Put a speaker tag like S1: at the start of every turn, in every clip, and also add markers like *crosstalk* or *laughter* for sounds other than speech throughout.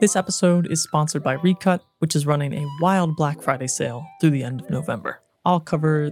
S1: This episode is sponsored by Recut, which is running a wild Black Friday sale through the end of November. I'll cover.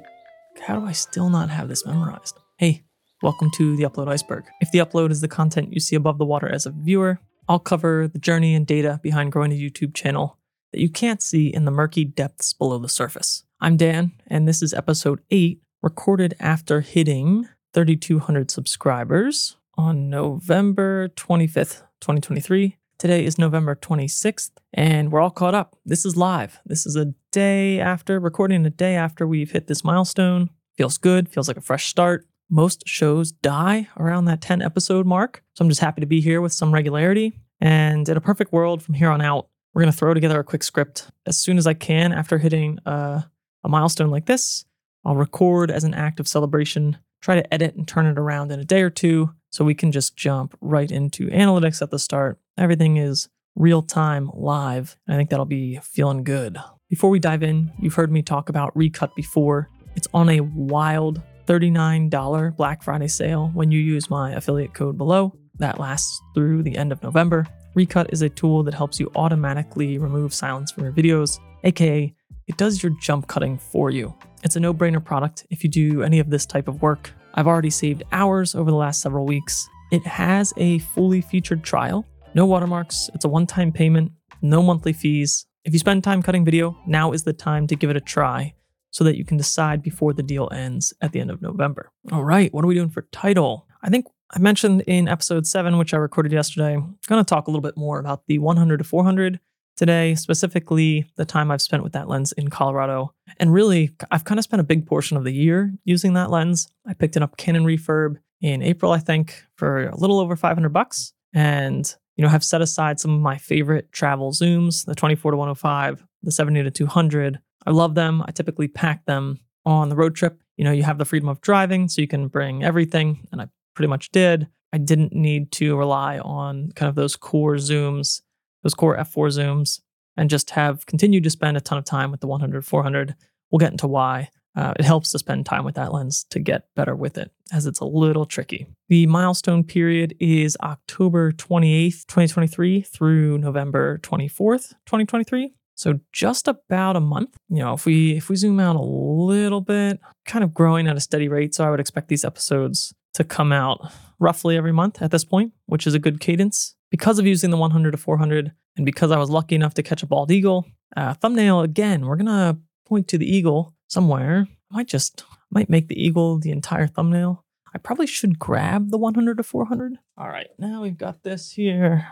S1: How do I still not have this memorized? Hey, welcome to the Upload Iceberg. If the upload is the content you see above the water as a viewer, I'll cover the journey and data behind growing a YouTube channel that you can't see in the murky depths below the surface. I'm Dan, and this is episode 8, recorded after hitting 3,200 subscribers on November 25th, 2023. Today is November 26th, and we're all caught up. This is live. This is a day after, recording a day after we've hit this milestone. Feels good, feels like a fresh start. Most shows die around that 10 episode mark, so I'm just happy to be here with some regularity. And in a perfect world from here on out, we're going to throw together a quick script as soon as I can after hitting uh, a milestone like this. I'll record as an act of celebration, try to edit and turn it around in a day or two so we can just jump right into analytics at the start. Everything is real time, live, I think that'll be feeling good. Before we dive in, you've heard me talk about Recut before. It's on a wild $39 Black Friday sale when you use my affiliate code below. That lasts through the end of November. Recut is a tool that helps you automatically remove silence from your videos, aka, it does your jump cutting for you. It's a no brainer product if you do any of this type of work. I've already saved hours over the last several weeks. It has a fully featured trial, no watermarks, it's a one time payment, no monthly fees. If you spend time cutting video, now is the time to give it a try so that you can decide before the deal ends at the end of November. All right, what are we doing for title? I think I mentioned in episode 7, which I recorded yesterday, I'm going to talk a little bit more about the 100 to 400 today, specifically the time I've spent with that lens in Colorado. And really, I've kind of spent a big portion of the year using that lens. I picked it up Canon Refurb in April, I think, for a little over 500 bucks. And, you know, have set aside some of my favorite travel zooms, the 24 to 105, the 70 to 200. I love them. I typically pack them on the road trip. You know, you have the freedom of driving, so you can bring everything. And I pretty much did. I didn't need to rely on kind of those core zooms, those core f4 zooms, and just have continued to spend a ton of time with the 100 400. We'll get into why. Uh, it helps to spend time with that lens to get better with it, as it's a little tricky. The milestone period is October 28th, 2023 through November 24th, 2023. So just about a month. You know, if we if we zoom out a little bit, kind of growing at a steady rate. So I would expect these episodes to come out roughly every month at this point, which is a good cadence. Because of using the 100 to 400, and because I was lucky enough to catch a bald eagle, uh, thumbnail again, we're gonna point to the eagle somewhere. I might just might make the eagle the entire thumbnail. I probably should grab the 100 to 400. All right, now we've got this here.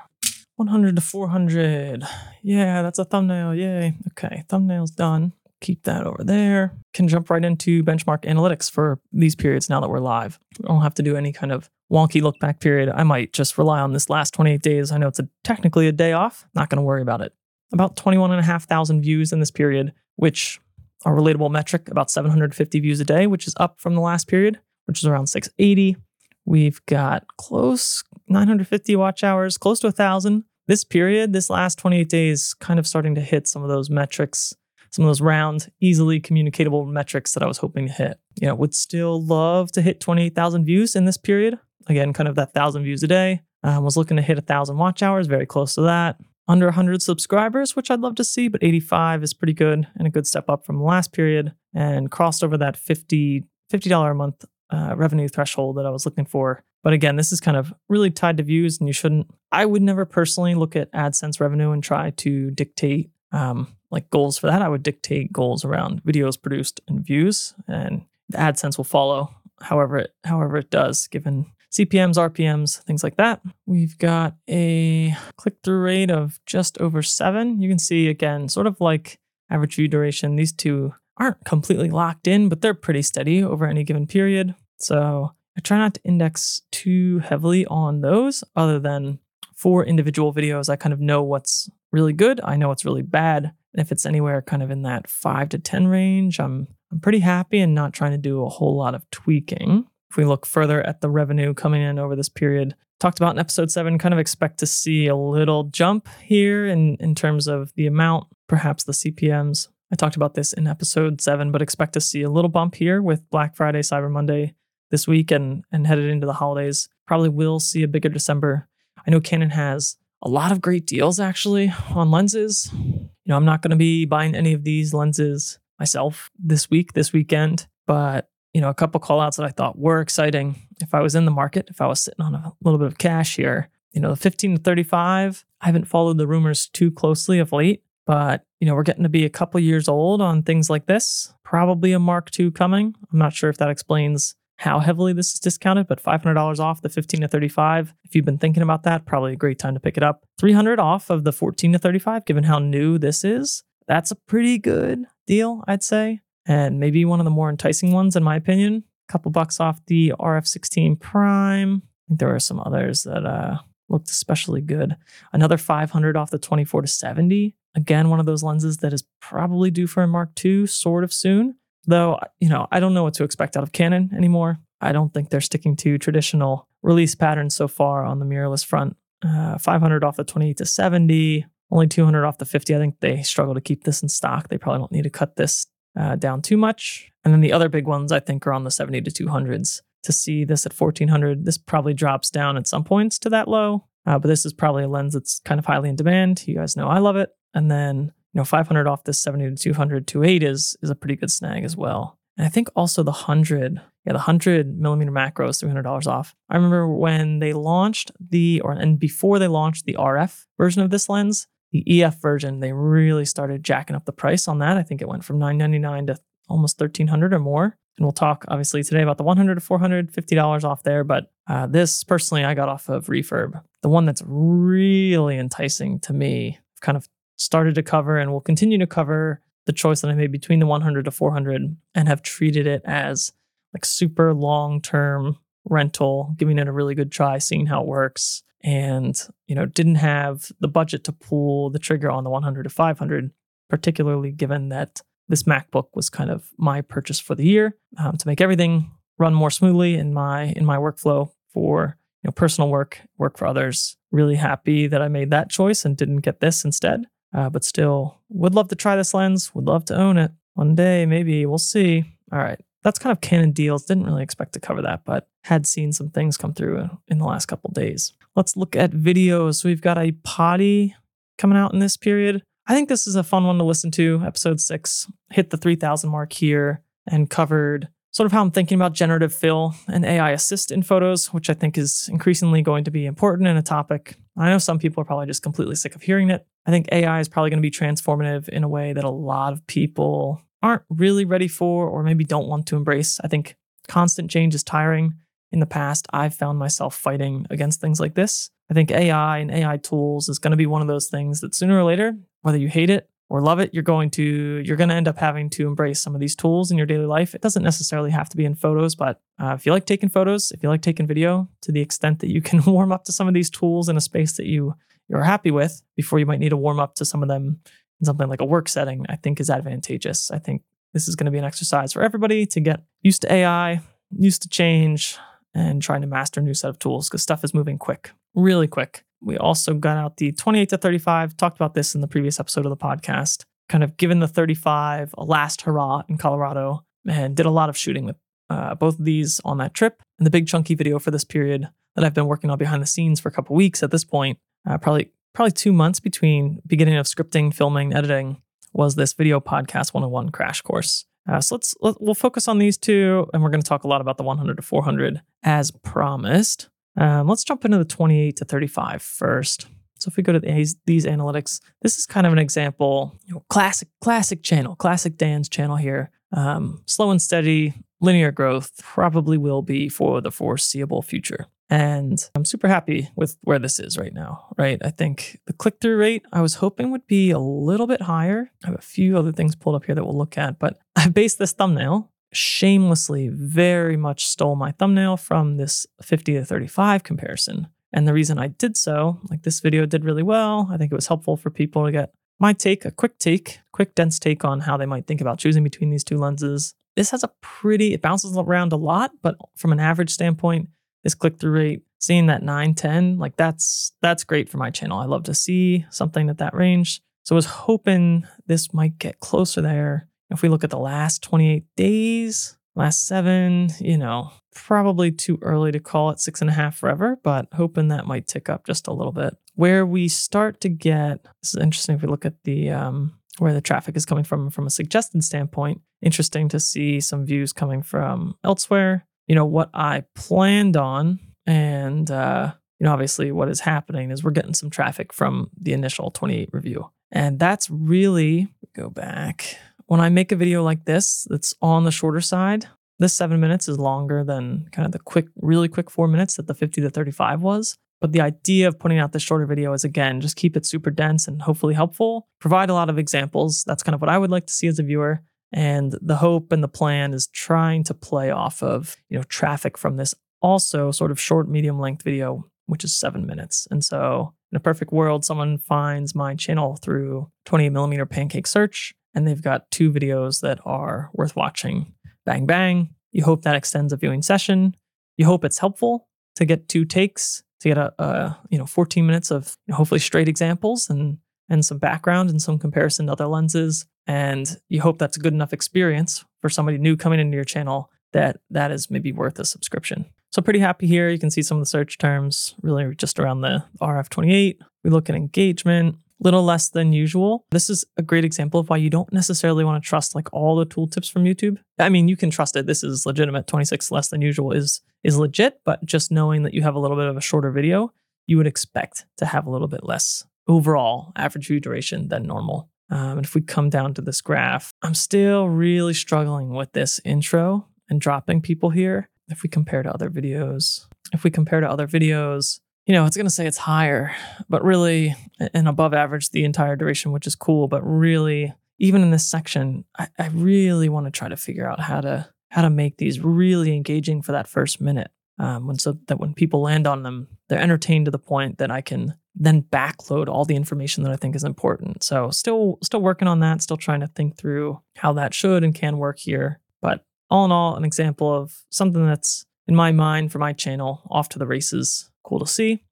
S1: 100 to 400. Yeah, that's a thumbnail. Yay. Okay, thumbnail's done keep that over there. Can jump right into benchmark analytics for these periods now that we're live. I don't have to do any kind of wonky look back period. I might just rely on this last 28 days. I know it's a, technically a day off. Not going to worry about it. About 21,500 views in this period, which are relatable metric, about 750 views a day, which is up from the last period, which is around 680. We've got close 950 watch hours, close to 1,000. This period, this last 28 days, kind of starting to hit some of those metrics some of those round, easily communicatable metrics that I was hoping to hit. You know, would still love to hit 28,000 views in this period. Again, kind of that 1,000 views a day. Um, was looking to hit 1,000 watch hours, very close to that. Under 100 subscribers, which I'd love to see, but 85 is pretty good and a good step up from the last period. And crossed over that 50 $50 a month uh, revenue threshold that I was looking for. But again, this is kind of really tied to views, and you shouldn't. I would never personally look at AdSense revenue and try to dictate um, like goals for that, I would dictate goals around videos produced and views, and the AdSense will follow however it however it does, given CPMs, RPMs, things like that. We've got a click through rate of just over seven. You can see again, sort of like average view duration. These two aren't completely locked in, but they're pretty steady over any given period. So I try not to index too heavily on those, other than for individual videos, I kind of know what's really good. I know what's really bad. And if it's anywhere kind of in that five to 10 range, I'm, I'm pretty happy and not trying to do a whole lot of tweaking. If we look further at the revenue coming in over this period, talked about in episode seven, kind of expect to see a little jump here in, in terms of the amount, perhaps the CPMs. I talked about this in episode seven, but expect to see a little bump here with Black Friday, Cyber Monday this week and, and headed into the holidays. Probably will see a bigger December. I know Canon has a lot of great deals actually on lenses. You know, I'm not going to be buying any of these lenses myself this week, this weekend, but you know, a couple call outs that I thought were exciting. If I was in the market, if I was sitting on a little bit of cash here, you know, the 15 to 35, I haven't followed the rumors too closely of late, but you know, we're getting to be a couple years old on things like this. Probably a Mark II coming. I'm not sure if that explains how heavily this is discounted, but $500 off the 15 to 35. If you've been thinking about that, probably a great time to pick it up. 300 off of the 14 to 35, given how new this is. That's a pretty good deal, I'd say. And maybe one of the more enticing ones, in my opinion. A couple bucks off the RF16 Prime. I think there were some others that uh, looked especially good. Another 500 off the 24 to 70. Again, one of those lenses that is probably due for a Mark II sort of soon. Though, you know, I don't know what to expect out of Canon anymore. I don't think they're sticking to traditional release patterns so far on the mirrorless front. Uh, 500 off the 28 to 70, only 200 off the 50. I think they struggle to keep this in stock. They probably don't need to cut this uh, down too much. And then the other big ones I think are on the 70 to 200s. To see this at 1400, this probably drops down at some points to that low. Uh, but this is probably a lens that's kind of highly in demand. You guys know I love it. And then you know 500 off this 70 to 200 28 is is a pretty good snag as well. And I think also the 100, yeah, the 100 millimeter macro is $300 off. I remember when they launched the, or and before they launched the RF version of this lens, the EF version, they really started jacking up the price on that. I think it went from 999 to almost 1300 or more. And we'll talk obviously today about the 100 to 450 dollars off there. But uh, this personally, I got off of Refurb. The one that's really enticing to me, kind of started to cover and will continue to cover the choice that I made between the 100 to 400 and have treated it as like super long term rental, giving it a really good try, seeing how it works. And, you know, didn't have the budget to pull the trigger on the 100 to 500, particularly given that this MacBook was kind of my purchase for the year um, to make everything run more smoothly in my in my workflow for you know personal work, work for others. Really happy that I made that choice and didn't get this instead. Uh, but still, would love to try this lens. Would love to own it one day, maybe. We'll see. All right. That's kind of Canon deals. Didn't really expect to cover that, but had seen some things come through in the last couple days. Let's look at videos. We've got a potty coming out in this period. I think this is a fun one to listen to. Episode six hit the 3000 mark here and covered sort of how I'm thinking about generative fill and AI assist in photos, which I think is increasingly going to be important in a topic. I know some people are probably just completely sick of hearing it. I think AI is probably going to be transformative in a way that a lot of people aren't really ready for or maybe don't want to embrace. I think constant change is tiring. In the past, I've found myself fighting against things like this. I think AI and AI tools is going to be one of those things that sooner or later, whether you hate it or love it, you're going to you're going to end up having to embrace some of these tools in your daily life. It doesn't necessarily have to be in photos, but uh, if you like taking photos, if you like taking video, to the extent that you can *laughs* warm up to some of these tools in a space that you you're happy with before you might need to warm up to some of them in something like a work setting, I think is advantageous. I think this is going to be an exercise for everybody to get used to AI, used to change, and trying to master a new set of tools because stuff is moving quick, really quick. We also got out the 28 to 35, talked about this in the previous episode of the podcast, kind of given the 35 a last hurrah in Colorado and did a lot of shooting with uh, both of these on that trip. And the big chunky video for this period that I've been working on behind the scenes for a couple weeks at this point, uh, probably probably two months between beginning of scripting, filming, editing, was this video podcast 101 crash course. Uh, so let's let, we will focus on these two, and we're going to talk a lot about the 100 to 400 as promised. Um, let's jump into the 28 to 35 first. So if we go to these, these analytics, this is kind of an example, you know, classic, classic channel, classic Dan's channel here. Um, slow and steady, linear growth probably will be for the foreseeable future. And I'm super happy with where this is right now, right? I think the click through rate I was hoping would be a little bit higher. I have a few other things pulled up here that we'll look at, but *laughs* I based this thumbnail shamelessly very much stole my thumbnail from this 50 to 35 comparison. And the reason I did so, like this video did really well, I think it was helpful for people to get my take, a quick take, quick dense take on how they might think about choosing between these two lenses. This has a pretty, it bounces around a lot, but from an average standpoint, this click through rate, seeing that 9, 10, like that's that's great for my channel. I love to see something at that range. So I was hoping this might get closer there if we look at the last 28 days, Last seven, you know, probably too early to call it six and a half forever, but hoping that might tick up just a little bit. Where we start to get this is interesting if we look at the um, where the traffic is coming from from a suggested standpoint. Interesting to see some views coming from elsewhere. You know what I planned on, and uh, you know obviously what is happening is we're getting some traffic from the initial 28 review, and that's really go back when I make a video like this that's on the shorter side, this seven minutes is longer than kind of the quick, really quick four minutes that the 50 to 35 was. But the idea of putting out this shorter video is again, just keep it super dense and hopefully helpful. Provide a lot of examples. That's kind of what I would like to see as a viewer. And the hope and the plan is trying to play off of, you know, traffic from this also sort of short, medium length video, which is seven minutes. And so in a perfect world, someone finds my channel through 28 millimeter pancake search and they've got two videos that are worth watching. Bang bang. You hope that extends a viewing session. You hope it's helpful to get two takes, to get a, a you know 14 minutes of you know, hopefully straight examples and and some background and some comparison to other lenses. And you hope that's a good enough experience for somebody new coming into your channel that that is maybe worth a subscription. So pretty happy here. You can see some of the search terms really just around the RF28. We look at engagement little less than usual. This is a great example of why you don't necessarily want to trust like all the tooltips from YouTube. I mean, you can trust it. This is legitimate. 26 less than usual is is legit, but just knowing that you have a little bit of a shorter video, you would expect to have a little bit less overall average view duration than normal. Um, and if we come down to this graph, I'm still really struggling with this intro and dropping people here. If we compare to other videos, if we compare to other videos, you know, it's going to say it's higher, but really, and above average the entire duration, which is cool. But really, even in this section, I, I really want to try to figure out how to how to make these really engaging for that first minute, um, when so that when people land on them, they're entertained to the point that I can then backload all the information that I think is important. So still still working on that, still trying to think through how that should and can work here. But all in all, an example of something that's in my mind for my channel off to the races Cool to see.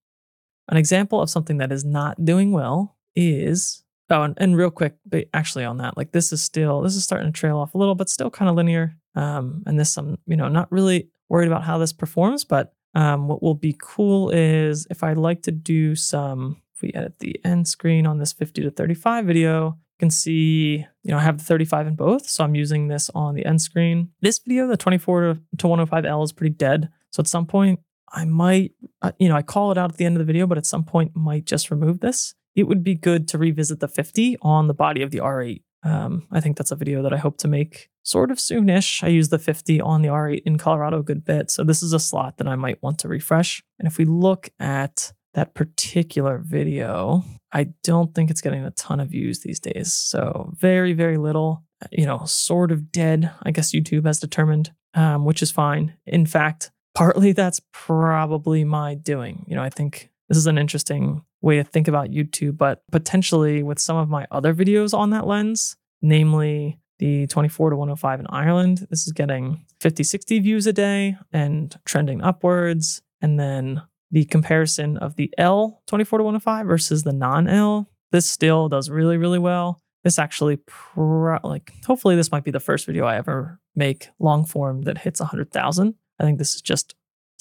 S1: An example of something that is not doing well is oh, and, and real quick, but actually on that, like this is still this is starting to trail off a little, but still kind of linear. Um, and this I'm you know not really worried about how this performs, but um, what will be cool is if I like to do some, if we edit the end screen on this 50 to 35 video, you can see, you know, I have the 35 in both. So I'm using this on the end screen. This video, the 24 to 105L is pretty dead. So at some point, I might, uh, you know, I call it out at the end of the video, but at some point might just remove this. It would be good to revisit the 50 on the body of the R8. Um, I think that's a video that I hope to make sort of soonish. I use the 50 on the R8 in Colorado a good bit. So this is a slot that I might want to refresh. And if we look at that particular video, I don't think it's getting a ton of views these days. So very, very little, you know, sort of dead, I guess YouTube has determined, um, which is fine. In fact, partly *laughs* that's probably my doing. You know, I think this is an interesting way to think about YouTube, but potentially with some of my other videos on that lens, namely the 24 to 105 in Ireland, this is getting 50, 60 views a day and trending upwards. And then the comparison of the L 24 to 105 versus the non L, this still does really, really well. This actually, pro- like, hopefully, this might be the first video I ever make long form that hits 100,000. I think this is just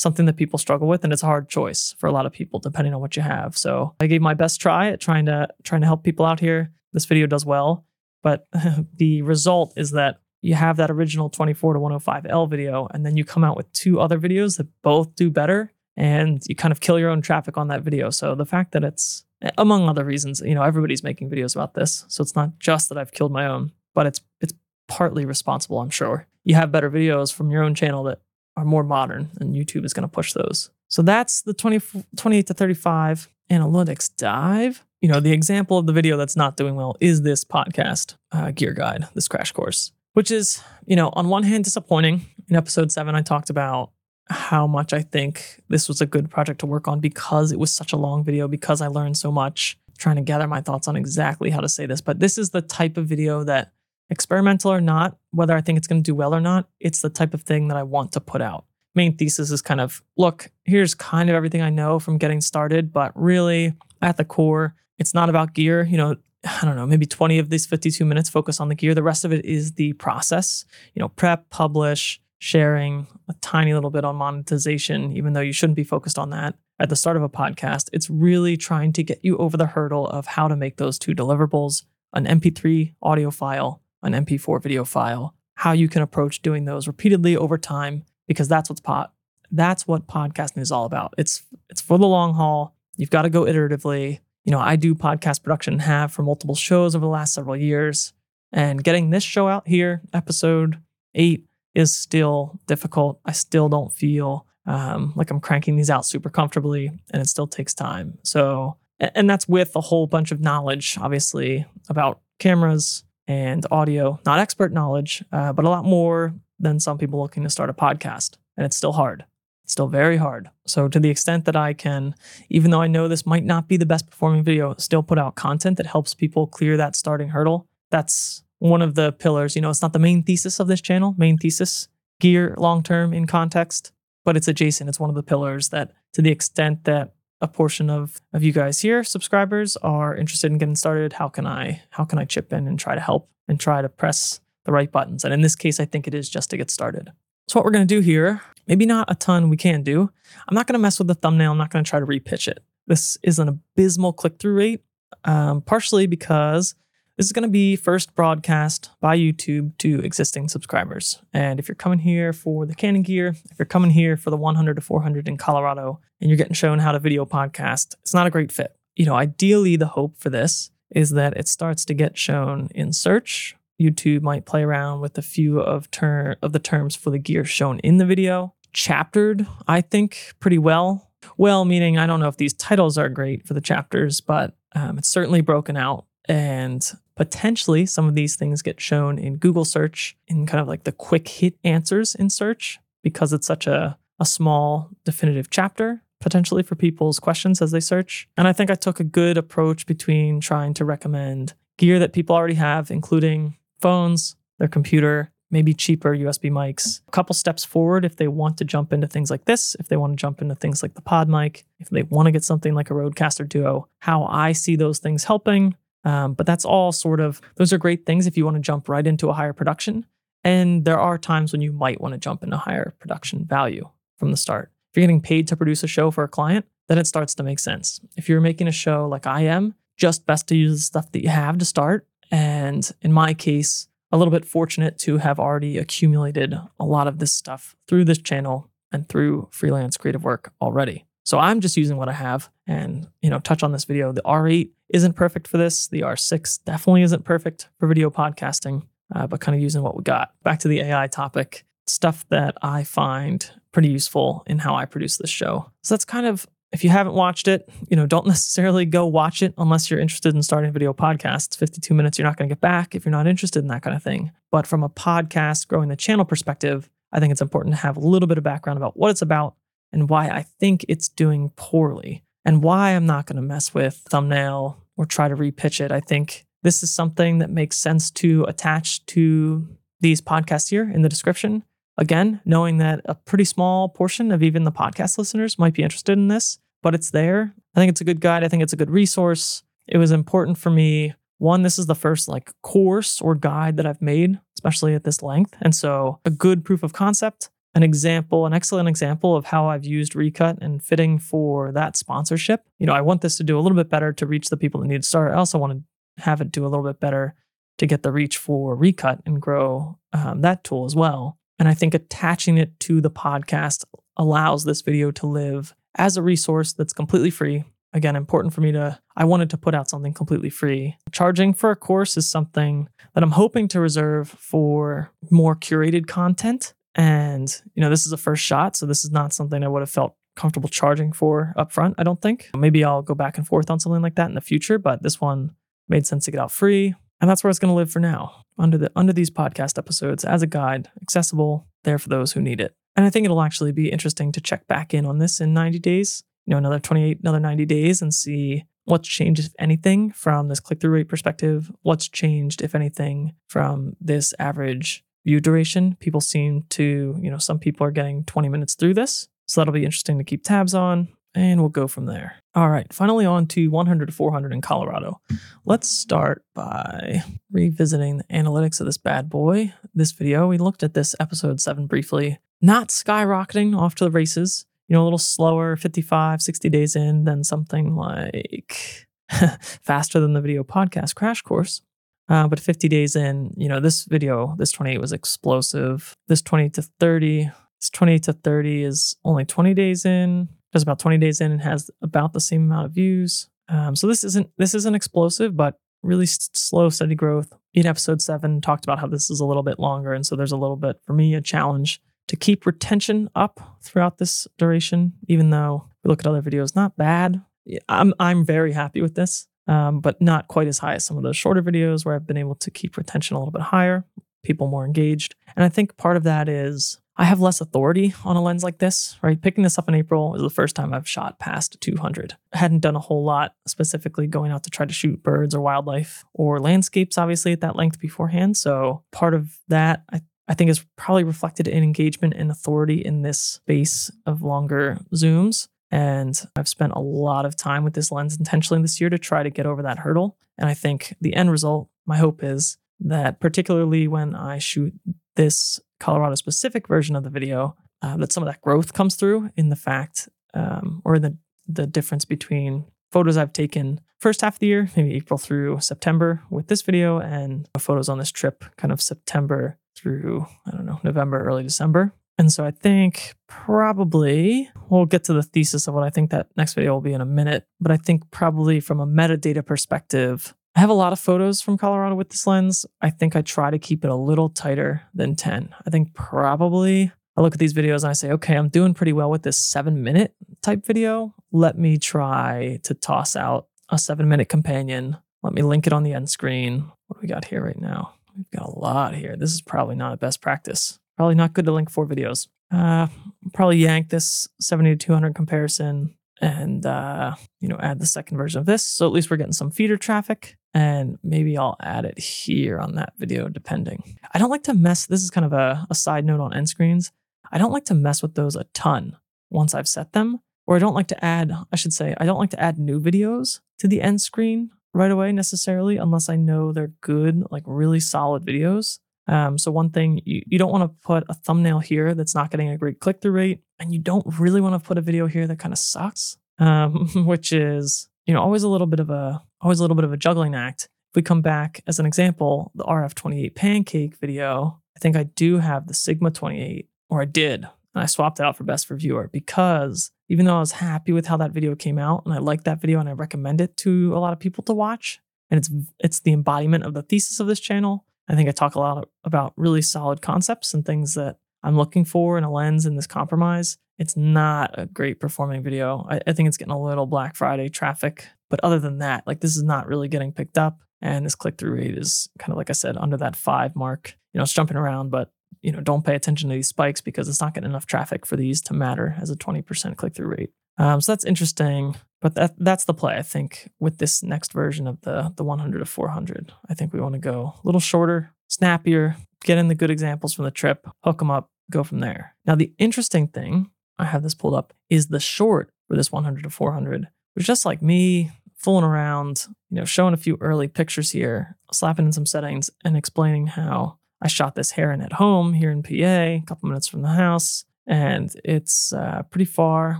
S1: something that people struggle with and it's a hard choice for a lot of people depending on what you have. So I gave my best try at trying to trying to help people out here. This video does well, but *laughs* the result is that you have that original 24 to 105L video and then you come out with two other videos that both do better and you kind of kill your own traffic on that video. So the fact that it's among other reasons, you know, everybody's making videos about this. So it's not just that I've killed my own, but it's it's partly responsible, I'm sure. You have better videos from your own channel that are more modern, and YouTube is going to push those. So that's the 20, 28 to 35 analytics dive. You know, the example of the video that's not doing well is this podcast uh, gear guide, this crash course, which is, you know, on one hand, disappointing. In episode seven, I talked about how much I think this was a good project to work on because it was such a long video, because I learned so much trying to gather my thoughts on exactly how to say this. But this is the type of video that experimental or not, whether I think it's going to do well or not, it's the type of thing that I want to put out. Main thesis is kind of look, here's kind of everything I know from getting started, but really at the core, it's not about gear. You know, I don't know, maybe 20 of these 52 minutes focus on the gear. The rest of it is the process, you know, prep, publish, sharing a tiny little bit on monetization, even though you shouldn't be focused on that at the start of a podcast. It's really trying to get you over the hurdle of how to make those two deliverables an MP3 audio file, an MP4 video file, how you can approach doing those repeatedly over time, because that's what's pot. That's what podcasting is all about. It's it's for the long haul. You've got to go iteratively. You know, I do podcast production and have for multiple shows over the last several years. And getting this show out here, episode eight, is still difficult. I still don't feel um, like I'm cranking these out super comfortably, and it still takes time. So, and that's with a whole bunch of knowledge, obviously, about cameras and audio. Not expert knowledge, uh, but a lot more than some people looking to start a podcast. And it's still hard. It's still very hard. So, to the extent that I can, even though I know this might not be the best performing video, still put out content that helps people clear that starting hurdle. That's one of the pillars. You know, it's not the main thesis of this channel, main thesis, gear long term in context, but it's adjacent. It's one of the pillars that, to the extent that a portion of, of you guys here, subscribers, are interested in getting started, how can I how can I chip in and try to help and try to press the right buttons? And in this case, I think it is just to get started. So what we're to do here, maybe not a ton we can do. I'm not to mess with the thumbnail. I'm not to try to repitch it. This is an abysmal click through rate, um, partially because this is going to be first broadcast by YouTube to existing subscribers. And if you're coming here for the Canon gear, if you're coming here for the 100 to 400 in Colorado, and you're getting shown how to video podcast, it's not a great fit. You know, ideally, the hope for this is that it starts to get shown in search. YouTube might play around with a few of ter- of the terms for the gear shown in the video. Chaptered, I think, pretty well. Well, meaning I don't know if these titles are great for the chapters, but um, it's certainly broken out and potentially some of these things get shown in Google search in kind of like the quick hit answers in search because it's such a, a small definitive chapter potentially for people's questions as they search. And I think I took a good approach between trying to recommend gear that people already have, including phones, their computer, maybe cheaper USB mics. A couple steps forward if they want to jump into things like this, if they want to jump into things like the PodMic, if they want to get something like a Rodecaster Duo, how I see those things helping um, but that's all sort of, those are great things if you want to jump right into a higher production. And there are times when you might want to jump into higher production value from the start. If you're getting paid to produce a show for a client, then it starts to make sense. If you're making a show like I am, just best to use the stuff that you have to start. And in my case, a little bit fortunate to have already accumulated a lot of this stuff through this channel and through freelance creative work already. So I'm just using what I have and, you know, touch on this video. The R8 isn't perfect for this. The R6 definitely isn't perfect for video podcasting, uh, but kind of using what we got. Back to the AI topic, stuff that I find pretty useful in how I produce this show. So that's kind of if you haven't watched it, you know, don't *laughs* necessarily go watch it unless you're interested in starting a video podcasts. 52 minutes you're not going to get back if you're not interested in that kind of thing. But from a podcast growing the channel perspective, I think it's important to have a little bit of background about what it's about and why I think it's doing poorly and why I'm not going to mess with thumbnail or try to repitch it. I think this is something that makes sense to attach to these podcasts here in the description. Again, knowing that a pretty small portion of even the podcast listeners might be interested in this, but it's there. I think it's a good guide. I think it's a good resource. It was important for me. One, this is the first like course or guide that I've made, especially at this length. And so a good proof of concept an example, an excellent example of how I've used Recut and fitting for that sponsorship. You know, I want this to do a little bit better to reach the people that need to start. I also want to have it do a little bit better to get the reach for Recut and grow um, that tool as well. And I think attaching it to the podcast allows this video to live as a resource that's completely free. Again, important for me to, I wanted to put out something completely free. Charging for a course is something that I'm hoping to reserve for more curated content and, you know, this is a first shot. So this is not something I would have felt comfortable charging for upfront, I don't think. Maybe I'll go back and forth on something like that in the future, but this one made sense to get out free. And that's where it's going to live for now, under the under these podcast episodes as a guide, accessible, there for those who need it. And I think it'll actually be interesting to check back in on this in 90 days, you know, another 28, another 90 days and see what's changed, if anything, from this click through rate perspective, what's changed, if anything, from this average view duration. People seem to, you know, some people are getting 20 minutes through this. So that'll be interesting to keep tabs on. and we'll go from there. All right, finally on to 100 to 400 in Colorado. Let's start by revisiting the analytics of this bad boy. This video, we looked at this episode 7 briefly, not skyrocketing off to the races, you know, a little slower, 55, 60 days in, than something like *laughs* faster than the video podcast crash course. Uh, but 50 days in, you know, this video, this 28 was explosive. This 20 to 30, this 20 to 30 is only 20 days in, just about 20 days in and has about the same amount of views. Um, so this isn't this isn't explosive, but really s- slow, steady growth. In episode seven, talked about how this is a little bit longer, and so there's a little bit for me a challenge to keep retention up throughout this duration. Even though we look at other videos, not bad. I'm I'm very happy with this, um, but not quite as high as some of those shorter videos where I've been able to keep retention a little bit higher, people more engaged, and I think part of that is I have less authority on a lens like this, right? Picking this up in April is the first time I've shot past 200. I hadn't done a whole lot specifically going out to try to shoot birds or wildlife or landscapes, obviously, at that length beforehand. So part of that, I, I think, is probably reflected in engagement and authority in this space of longer zooms. And I've spent a lot of time with this lens intentionally this year to try to get over that hurdle. And I think the end result, my hope is that particularly when I shoot this Colorado specific version of the video, uh, that some of that growth comes through in the fact um, or the the difference between photos I've taken first half of the year, maybe April through September with this video, and photos on this trip, kind of September through I don't know November, early December. And so I think probably we'll get to the thesis of what I think that next video will be in a minute. But I think probably from a metadata perspective, I have a lot of photos from Colorado with this lens. I think I try to keep it a little tighter than 10. I think probably I look at these videos and I say, okay, I'm doing pretty well with this seven minute type video. Let me try to toss out a seven minute companion. Let me link it on the end screen. What do we got here right now? We've got a lot here. This is probably not a best practice. Probably not good to link four videos. Uh, probably yank this 70 to 200 comparison and uh, you know add the second version of this. So at least we're getting some feeder traffic and maybe I'll add it here on that video depending. I don't like to mess, this is kind of a, a side note on end screens. I don't like to mess with those a ton once I've set them, or I don't like to add, I should say, I don't like to add new videos to the end screen right away necessarily unless I know they're good, like really solid videos. Um, so one thing you, you don't want to put a thumbnail here that's not getting a great click through rate, and you don't really want to put a video here that kind of sucks, um, *laughs* which is you know always a little bit of a always a little bit of a juggling act. If we come back as an example, the RF28 pancake video, I think I do have the Sigma 28, or I did, and I swapped it out for best for viewer because even though I was happy with how that video came out and I like that video and I recommend it to a lot of people to watch, and it's it's the embodiment of the thesis of this channel. I think I talk a lot about really solid concepts and things that I'm looking for in a lens in this compromise. It's not a great performing video. I, I think it's getting a little Black Friday traffic. But other than that, like this is not really getting picked up. And this click through rate is kind of like I said, under that five mark. You know, it's jumping around, but you know, don't pay attention to these spikes because it's not getting enough traffic for these to matter as a 20% click through rate. Um, so that's interesting, but that that's the play. I think with this next version of the the 100 to 400, I think we want to go a little shorter, snappier, get in the good examples from the trip, hook them up, go from there. Now the interesting thing, I have this pulled up, is the short for this 100 to 400, was just like me fooling around, you know, showing a few early pictures here, slapping in some settings, and explaining how I shot this heron at home here in PA, a couple minutes from the house and it's uh, pretty far.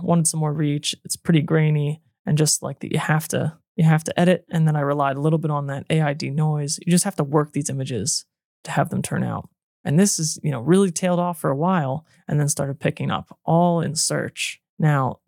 S1: Wanted some more reach. It's pretty grainy, and just like that, you have to you have to edit. And then I relied a little bit on that AI Denoise. You just have to work these images to have them turn out. And this is you know really tailed off for a while, and then started picking up all in search. Now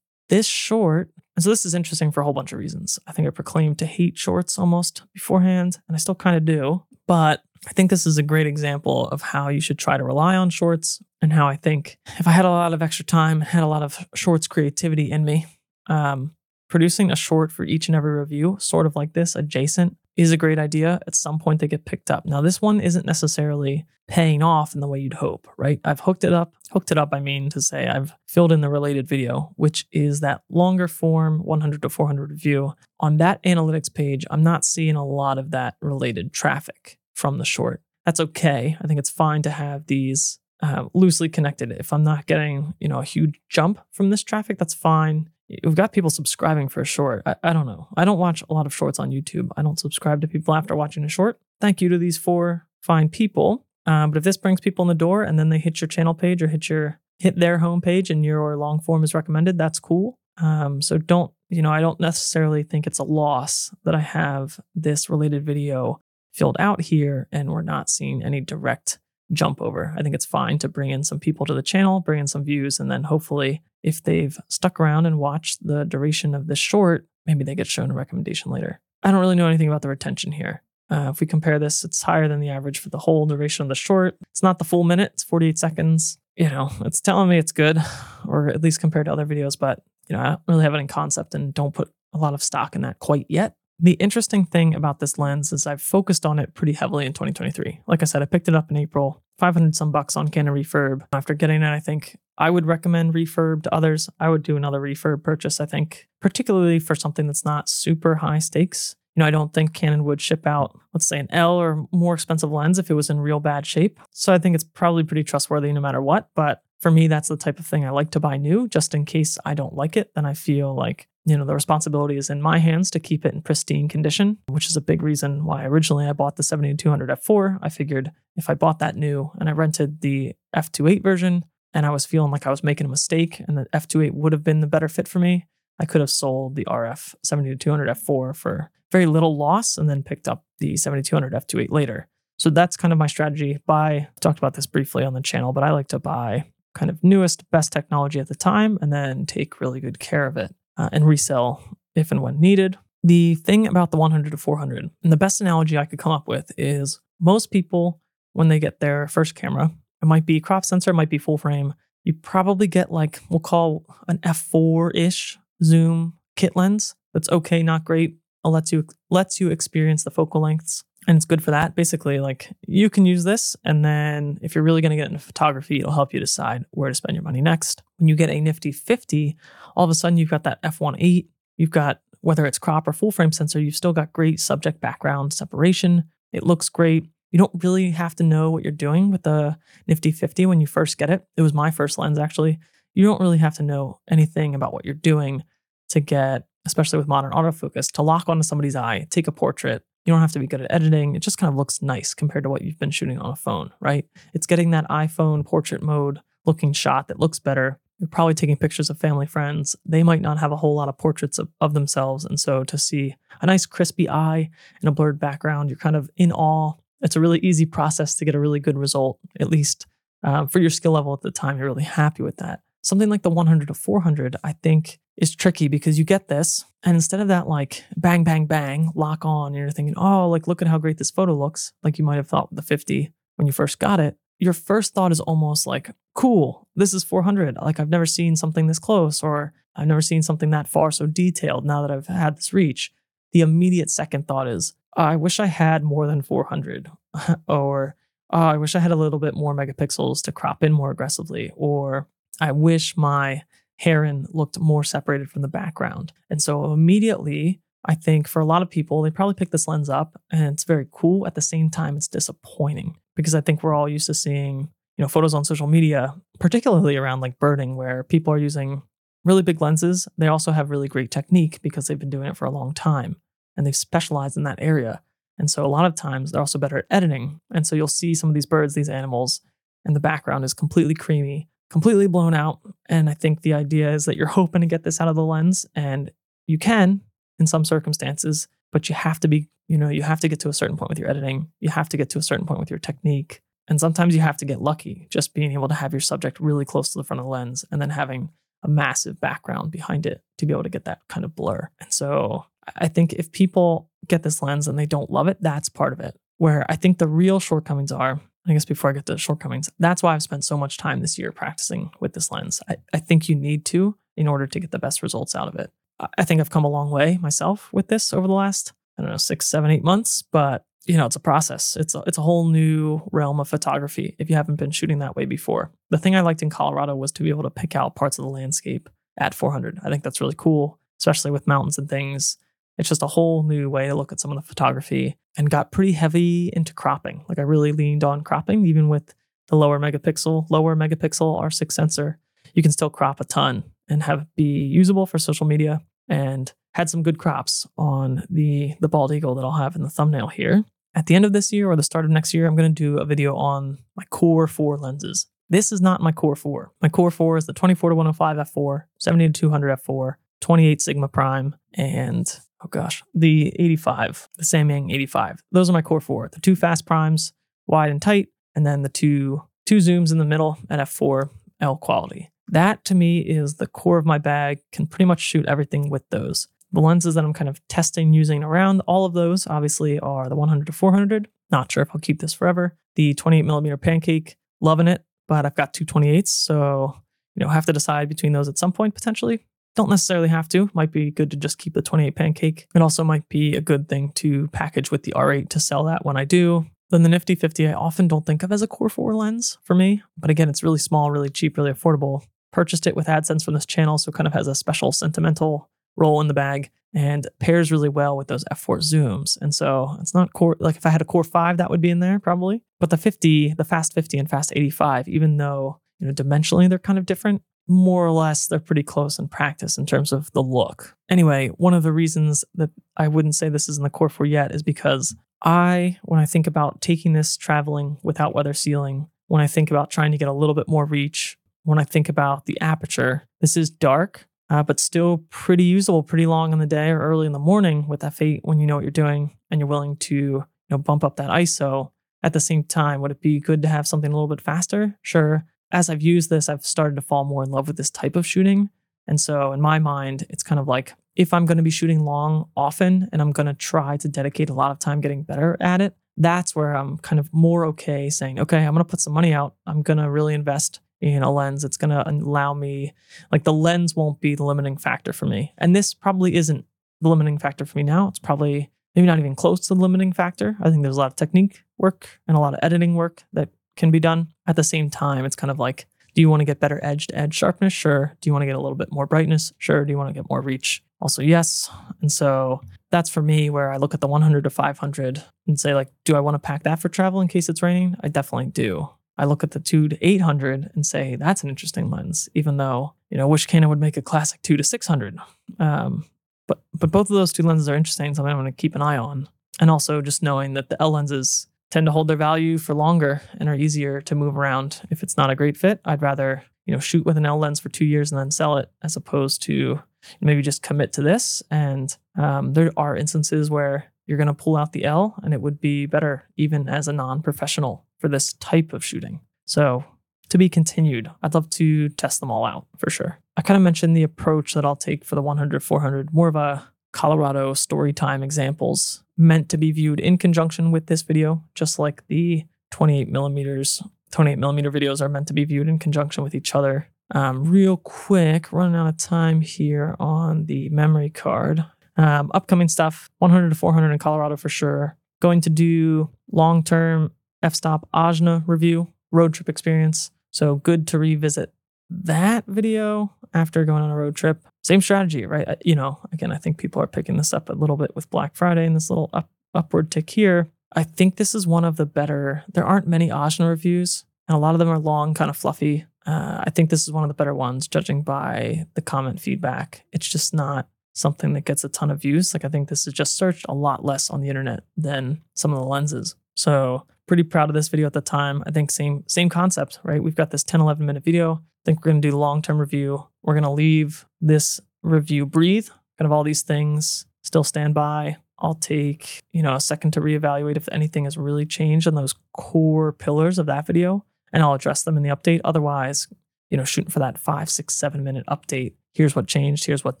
S1: this short. And so this is interesting for a whole bunch of reasons. I think I proclaimed to hate shorts almost beforehand, and I still kind of do. But I think this is a great example of how you should try to rely on shorts and how I think if I had a lot of extra time had a lot of shorts creativity in me, um, producing a short for each and every review, sort of like this, adjacent, is a great idea. At some point, they get picked up. Now, this one isn't necessarily paying off in the way you'd hope, right? I've hooked it up. Hooked it up, I mean to say I've filled in the related video, which is that longer form 100 to 400 review. On that analytics page, I'm not seeing a lot of that related traffic from the short. That's okay. I think it's fine to have these uh, loosely connected. If I'm not getting, you know, a huge jump from this traffic, that's fine. we've got people subscribing for a short. I, I don't know. I don't watch a lot of shorts on YouTube. I don't subscribe to people after watching a short. Thank you to these four fine people. Um, but if this brings people in the door and then they hit your channel page or hit your hit their homepage and your long form is recommended, that's cool. Um, so don't you know? I don't necessarily think it's a loss that I have this related video filled out here and we're not seeing any direct jump over. I think it's fine to bring in some people to the channel, bring in some views, and then hopefully, if they've stuck around and watched the duration of this short, maybe they get shown a recommendation later. I don't really know anything about the retention here. Uh, if we compare this, it's higher than the average for the whole duration of the short. It's not the full minute, it's 48 seconds. You know, it's telling me it's good, *laughs* or at least compared to other videos, but you know, I don't really have any concept and don't put a lot of stock in that quite yet. The interesting thing about this lens is I've focused on it pretty heavily in 2023. Like I said, I picked it up in April, 500 some bucks on Canon Refurb. After getting it, I think I would recommend Refurb to others. I would do another Refurb purchase, I think, particularly for something that's not super high stakes. You know, I don't think Canon would ship out, let's say, an L or more expensive lens if it was in real bad shape. So I think it's probably pretty trustworthy no matter what. But for me, that's the type of thing I like to buy new, just in case I don't like it. Then I feel like you know the responsibility is in my hands to keep it in pristine condition which is a big reason why originally i bought the 7200 f4 i figured if i bought that new and i rented the f28 version and i was feeling like i was making a mistake and the f28 would have been the better fit for me i could have sold the rf 7200 f4 for very little loss and then picked up the 7200 f28 later so that's kind of my strategy buy I've talked about this briefly on the channel but i like to buy kind of newest best technology at the time and then take really good care of it uh, and resell if and when needed. The thing about the 100 to 400, and the best analogy I could come up with is most people, when they get their first camera, it might be crop sensor, it might be full frame. You probably get like, we'll call an f4 ish zoom kit lens that's okay, not great. It lets you lets you experience the focal lengths and it's good for that. Basically, like you can use this, and then if you're really going to get into photography, it'll help you decide where to spend your money next. When you get a nifty 50, all of a sudden you've got that f1.8, you've got whether it's crop or full frame sensor, you've still got great subject background separation. It looks great. You don't really have to know what you're doing with the Nifty 50 when you first get it. It was my first lens actually. You don't really have to know anything about what you're doing to get, especially with modern autofocus, to lock onto somebody's eye, take a portrait, you don't have to be good at editing. It just kind of looks nice compared to what you've been shooting on a phone, right? It's getting that iPhone portrait mode looking shot that looks better. You're probably taking pictures of family friends. They might not have a whole lot of portraits of, of themselves. And so to see a nice crispy eye in a blurred background, you're kind of in awe. It's a really easy process to get a really good result, at least um, for your skill level at the time. You're really happy with that. Something like the 100 to 400, I think, is tricky because you get this, and instead of that like bang, bang, bang, lock on, and you're thinking, oh, like look at how great this photo looks, like you might have thought with the 50 when you first got it. Your first thought is almost like, cool, this is 400. Like I've never seen something this close, or I've never seen something that far so detailed now that I've had this reach. The immediate second thought is, I wish I had more than 400, *laughs* or oh, I wish I had a little bit more megapixels to crop in more aggressively, or I wish my heron looked more separated from the background. And so immediately, I think for a lot of people, they probably pick this lens up and it's very cool. At the same time, it's disappointing because I think we're all used to seeing, you know, photos on social media, particularly around like birding, where people are using really big lenses. They also have really great technique because they've been doing it for a long time and they've specialized in that area. And so a lot of times they're also better at editing. And so you'll see some of these birds, these animals, and the background is completely creamy completely blown out. And I think the idea is that you're hoping to get this out of the lens, and you can in some circumstances, but you have to be, you know, you have to get to a certain point with your editing. You have to get to a certain point with your technique. And sometimes you have to get lucky, just being able to have your subject really close to the front of the lens and then having a massive background behind it to be able to get that kind of blur. And so I think if people get this lens and they don't love it, that's part of it. Where I think the real shortcomings are I guess before I get to shortcomings, that's why I've spent so much time this year practicing with this lens. I, I think you need to in order to get the best results out of it. I think I've come a long way myself with this over the last, I don't know, six, seven, eight months, but you know, it's a process. It's a, it's a whole new realm of photography if you haven't been shooting that way before. The thing I liked in Colorado was to be able to pick out parts of the landscape at 400. I think that's really cool, especially with mountains and things. It's just a whole new way to look at some of the photography and got pretty heavy into cropping. Like I really leaned on cropping, even with the lower megapixel, lower megapixel R6 sensor. You can still crop a ton and have it be usable for social media and had some good crops on the the bald eagle that I'll have in the thumbnail here. At the end of this year or the start of next year, I'm going to do a video on my core 4 lenses. This is not my core 4. My core 4 is the 24 to 105 f4, 70 to 200 f4, 28 sigma prime and oh gosh, the 85, the Samyang 85. Those are my core 4. The two fast primes, wide and tight, and then the two two zooms in the middle at f4 L quality. That to me is the core of my bag. Can pretty much shoot everything with those. The lenses that I'm kind of testing using around all of those obviously are the 100 to 400. Not sure if I'll keep this forever. The 28 millimeter pancake, loving it, but I've got two 28s, so you know have to decide between those at some point potentially. Don't necessarily have to. Might be good to just keep the 28 pancake. It also might be a good thing to package with the R8 to sell that when I do. Then the Nifty 50, I often don't think of as a Core 4 lens for me, but again, it's really small, really cheap, really affordable. Purchased it with AdSense from this channel, so kind of has a special sentimental role in the bag and pairs really well with those f4 zooms. And so it's not core, like if I had a core 5, that would be in there probably. But the 50, the fast 50 and fast 85, even though, you know, dimensionally they're kind of different, more or less they're pretty close in practice in terms of the look. Anyway, one of the reasons that I wouldn't say this is in the core 4 yet is because I, when I think about taking this traveling without weather sealing, when I think about trying to get a little bit more reach, when I think about the aperture, this is dark, uh, but still pretty usable, pretty long in the day or early in the morning with f8 when you know what you're doing and you're willing to you know bump up that ISO. At the same time, would it be good to have something a little bit faster? Sure. As I've used this, I've started to fall more in love with this type of shooting. And so in my mind, it's kind of like if I'm going to be shooting long often and I'm going to try to dedicate a lot of time getting better at it, that's where I'm kind of more okay saying, okay, I'm going to put some money out. I'm going to really invest in a lens. that's going to allow me, like the lens won't be the limiting factor for me. And this probably isn't the limiting factor for me now. It's probably maybe not even close to the limiting factor. I think there's a lot of technique work and a lot of editing work that can be done. At the same time, it's kind of like, do you want to get better edge to edge sharpness? Sure. Do you want to get a little bit more brightness? Sure. Do you want to get more reach? Also, yes. And so that's for me where I look at the 100 to 500 and say, like, do I want to pack that for travel in case it's raining? I definitely do. I look at the 2 to 800 and say, that's an interesting lens, even though, you know, wish Canon would make a classic 2 to 600. Um, but, but both of those two lenses are interesting, something I'm going to keep an eye on. And also just knowing that the L lenses tend to hold their value for longer and are easier to move around. If it's not a great fit, I'd rather, you know, shoot with an L lens for two years and then sell it as opposed to maybe just commit to this. And um, there are instances where you're going to pull out the L and it would be better even as a non professional for this type of shooting. So, to be continued, I'd love to test them all out for sure. I kind of mentioned the approach that I'll take for the 100 400, more of a Colorado story time examples meant to be viewed in conjunction with this video, just like the 28 millimeters, 28 millimeter videos are meant to be viewed in conjunction with each other. Um, real quick, running out of time here on the memory card. Um, upcoming stuff 100 to 400 in Colorado for sure. Going to do long term f-stop Ajna review, road trip experience. So good to revisit that video after going on a road trip. Same strategy, right? You know, again, I think people are picking this up a little bit with Black Friday and this little up, upward tick here. I think this is one of the better. There aren't many Ajna reviews, and a lot of them are long, kind of fluffy. Uh, I think this is one of the better ones, judging by the comment feedback. It's just not something that gets a ton of views. Like I think this is just searched a lot less on the internet than some of the lenses. So pretty proud of this video at the time. I think same same concept, right? We've got this 10, 11 minute video. Think we're going to do long-term review. We're going to leave this review breathe. Kind of all these things still stand by. I'll take, you know, a second to reevaluate if anything has really changed on those core pillars of that video, and I'll address them in the update. Otherwise, you know, shooting for that five, six, seven minute update. Here's what changed. Here's what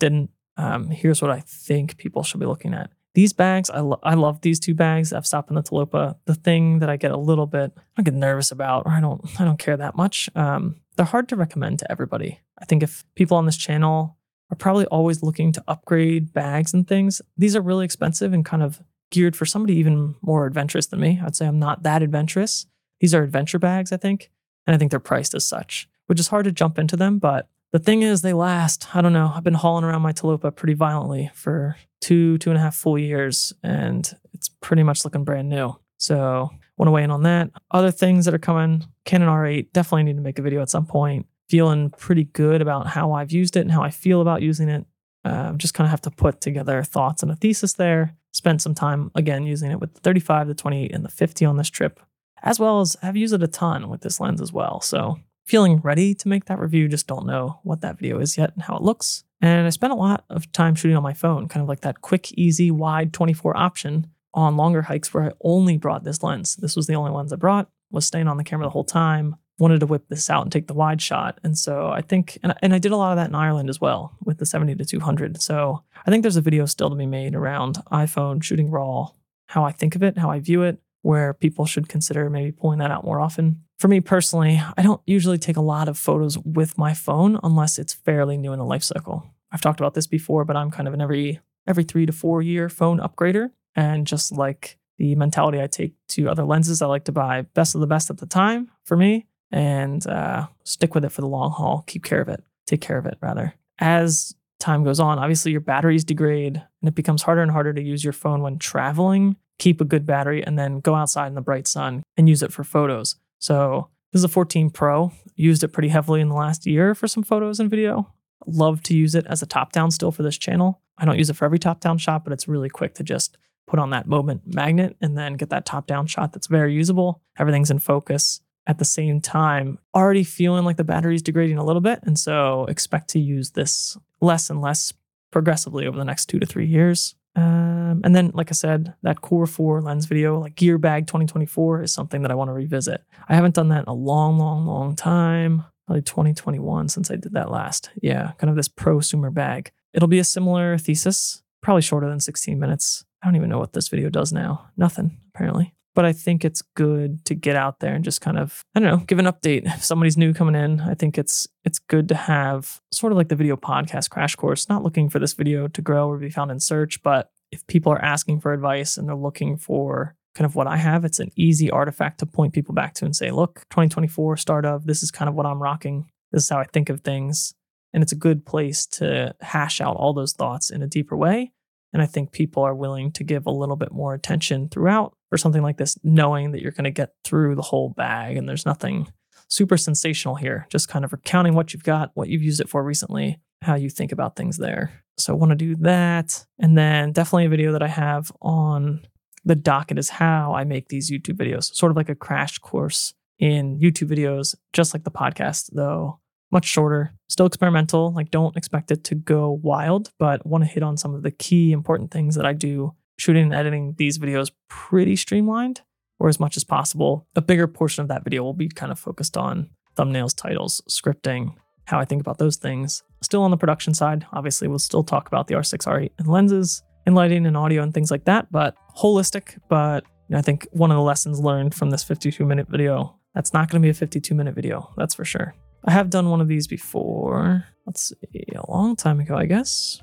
S1: didn't. Um, here's what I think people should be looking at. These bags, I, lo- I love these two bags. I've stopped in the Tilopa. The thing that I get a little bit, I get nervous about, or I don't, I don't care that much. Um, they're hard to recommend to everybody. I think if people on this channel are probably always looking to upgrade bags and things, these are really expensive and kind of geared for somebody even more adventurous than me. I'd say I'm not that adventurous. These are adventure bags, I think, and I think they're priced as such, which is hard to jump into them, but the thing is, they last. I don't know. I've been hauling around my Tilopa pretty violently for two, two and a half full years, and it's pretty much looking brand new. So, want to weigh in on that. Other things that are coming Canon R8, definitely need to make a video at some point. feeling pretty good about how I've used it and how I feel about using it. Um, just kind of have to put together thoughts and a thesis there. Spent some time again using it with the 35, the 28, and the 50 on this trip, as well as I've used it a ton with this lens as well. So feeling ready to make that review, just don't know what that video is yet and how it looks. And I spent a lot of time shooting on my phone, kind of like that quick, easy, wide 24 option on longer hikes where I only brought this lens. This was the only lens I brought, was staying on the camera the whole time, wanted to whip this out and take the wide shot. And so I think, and, and I did a lot of that in Ireland as well with the 70 to 200. So I think there's a video still to be made around iPhone shooting raw, how I think of it, how I view it, where people should consider maybe pulling that out more often. For me personally, I don't usually take a lot of photos with my phone unless it's fairly new in the life cycle. I've talked about this before, but I'm kind of an every every 3 to 4 year phone upgrader and just like the mentality I take to other lenses, I like to buy best of the best at the time for me and uh, stick with it for the long haul. Keep care of it, take care of it rather. As time goes on, obviously your batteries degrade and it becomes harder and harder to use your phone when traveling. Keep a good battery and then go outside in the bright sun and use it for photos. So this is a 14 Pro. Used it pretty heavily in the last year for some photos and video. Love to use it as a top down still for this channel. I don't use it for every top down shot, but it's really quick to just put on that moment magnet and then get that top down shot that's very usable. Everything's in focus at the same time, already feeling like the battery's degrading a little bit. And so expect to use this less and less progressively over the next two to three years. Um, and then, like I said, that Core 4 lens video, like Gear Bag 2024, is something that I want to revisit. I haven't done that in a long, long, long time. Probably 2021 since I did that last. Yeah, kind of this prosumer bag. It'll be a similar thesis, probably shorter than 16 minutes. I don't even know what this video does now. Nothing, apparently. But I think it's good to get out there and just kind of, I don't know, give an update. If somebody's new coming in, I think it's it's good to have sort of like the video podcast crash course, not looking for this video to grow or be found in search, but if people are asking for advice and they're looking for kind of what I have, it's an easy artifact to point people back to and say, look, 2024 start of, this is kind of what I'm rocking. This is how I think of things. And it's a good place to hash out all those thoughts in a deeper way and I think people are willing to give a little bit more attention throughout for something like this, knowing that you're going to get through the whole bag and there's nothing super sensational here, just kind of recounting what you've got, what you've used it for recently, how you think about things there. So I want to do that. And then definitely a video that I have on the docket is how I make these YouTube videos, sort of like a crash course in YouTube videos, just like the podcast, though much shorter, still experimental. Like, don't expect it to go wild, but want to hit on some of the key important things that I do shooting and editing these videos pretty streamlined or as much as possible. A bigger portion of that video will be kind of focused on thumbnails, titles, scripting, how I think about those things. Still on the production side, obviously, we'll still talk about the R6, R8 and lenses and lighting and audio and things like that, but holistic. But you know, I think one of the lessons learned from this 52 minute video, that's not going to be a 52 minute video, that's for sure. I have done one of these before. Let's see, a long time ago, I guess.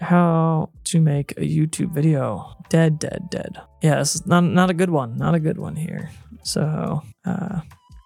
S1: How to make a YouTube video. Dead, dead, dead. Yeah, this is not, not a good one. Not a good one here. So, uh,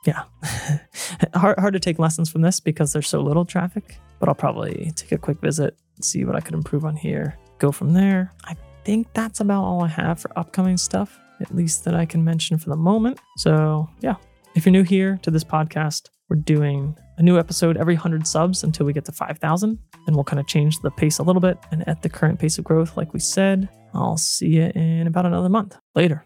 S1: yeah. *laughs* hard, hard to take lessons from this because there's so little traffic, but I'll probably take a quick visit, see what I could improve on here, go from there. I think that's about all I have for upcoming stuff, at least that I can mention for the moment. So, yeah. If you're new here to this podcast, we're doing a new episode every 100 subs until we get to 5,000. And we'll kind of change the pace a little bit. And at the current pace of growth, like we said, I'll see you in about another month. Later.